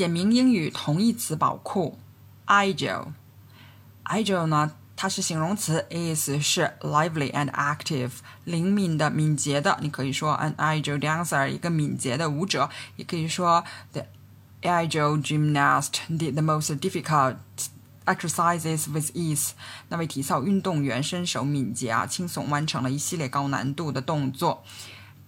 简明英语同义词宝库，agile。agile 呢，它是形容词，意思是 lively and active，灵敏的、敏捷的。你可以说 an agile dancer，一个敏捷的舞者，也可以说 the agile gymnast did the most difficult exercises with ease。那位体操运动员身手敏捷啊，轻松完成了一系列高难度的动作。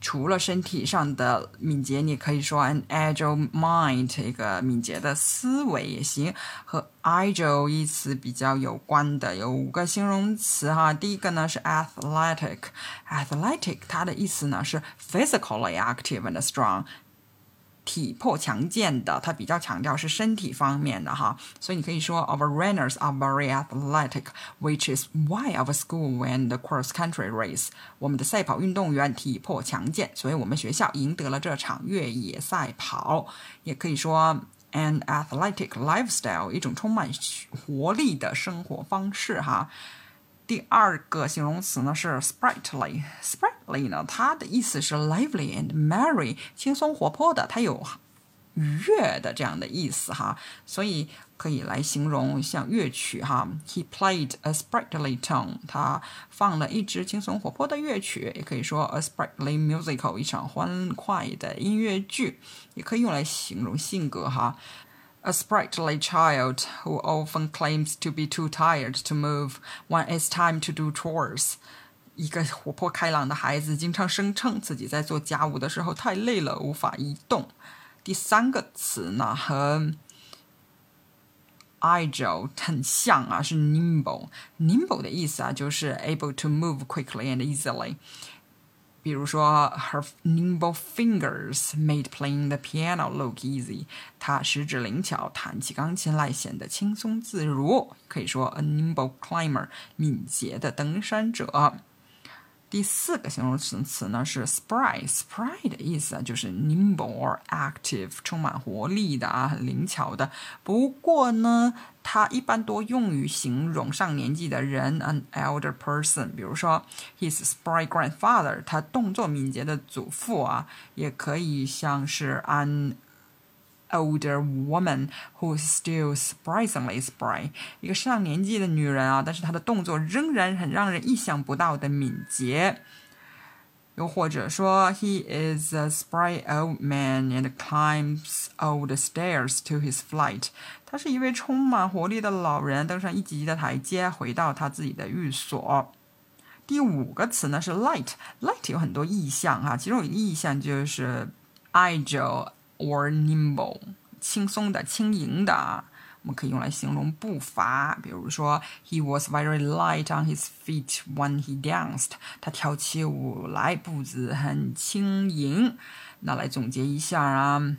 除了身体上的敏捷，你可以说 an agile mind，一个敏捷的思维也行。和 agile 一词比较有关的有五个形容词哈。第一个呢是 athletic，athletic 它的意思呢是 physically active and strong。体魄强健的，它比较强调是身体方面的哈，所以你可以说 our runners are very athletic, which is why our school won the cross country race。我们的赛跑运动员体魄强健，所以我们学校赢得了这场越野赛跑。也可以说 an athletic lifestyle，一种充满活力的生活方式哈。第二个形容词呢是 sprightly，sprightly 呢，它的意思是 lively and merry，轻松活泼的，它有愉悦的这样的意思哈，所以可以来形容像乐曲哈。He played a sprightly tone，他放了一支轻松活泼的乐曲，也可以说 a sprightly musical，一场欢快的音乐剧，也可以用来形容性格哈。a sprightly child who often claims to be too tired to move when it's time to do chores。 一个活泼开朗的孩子经常声称自己在做家务的时候太累了，无法移动。第三个词呢和 agile 很像啊，是 nimble。nimble 的意思啊就是 able to move quickly and easily。比如说，her nimble fingers made playing the piano look easy。她十指灵巧，弹起钢琴来显得轻松自如。可以说，a nimble climber，敏捷的登山者。第四个形容词词呢是 spry，spry 的意思啊就是 nimble or active，充满活力的啊，很灵巧的。不过呢，它一般多用于形容上年纪的人，an elder person。比如说，his spry grandfather，他动作敏捷的祖父啊，也可以像是 an older woman who is still surprisingly spry，一个上年纪的女人啊，但是她的动作仍然很让人意想不到的敏捷。又或者说，He is a spry old man and climbs old stairs to his flight。他是一位充满活力的老人，登上一级级的台阶，回到他自己的寓所。第五个词呢是 light，light 有很多意象哈，其中有一个意象就是 idle。Or nimble，轻松的、轻盈的，我们可以用来形容步伐。比如说，He was very light on his feet when he danced。他跳起舞来步子很轻盈。那来总结一下啊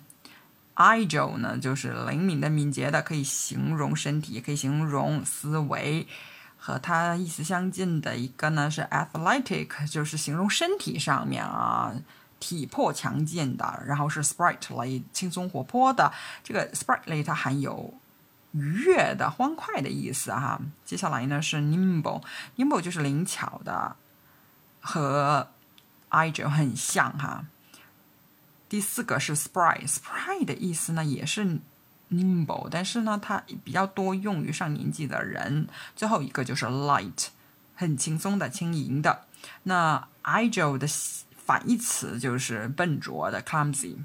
，agile 呢就是灵敏的、敏捷的，可以形容身体，也可以形容思维。和它意思相近的一个呢是 athletic，就是形容身体上面啊。体魄强健的，然后是 sprightly 轻松活泼的。这个 sprightly 它含有愉悦的、欢快的意思哈。接下来呢是 nimble，nimble 就是灵巧的，和 agile 很像哈。第四个是 spry，spry 的意思呢也是 nimble，但是呢它比较多用于上年纪的人。最后一个就是 light，很轻松的、轻盈的。那 agile 的。反义词就是笨拙的 clumsy。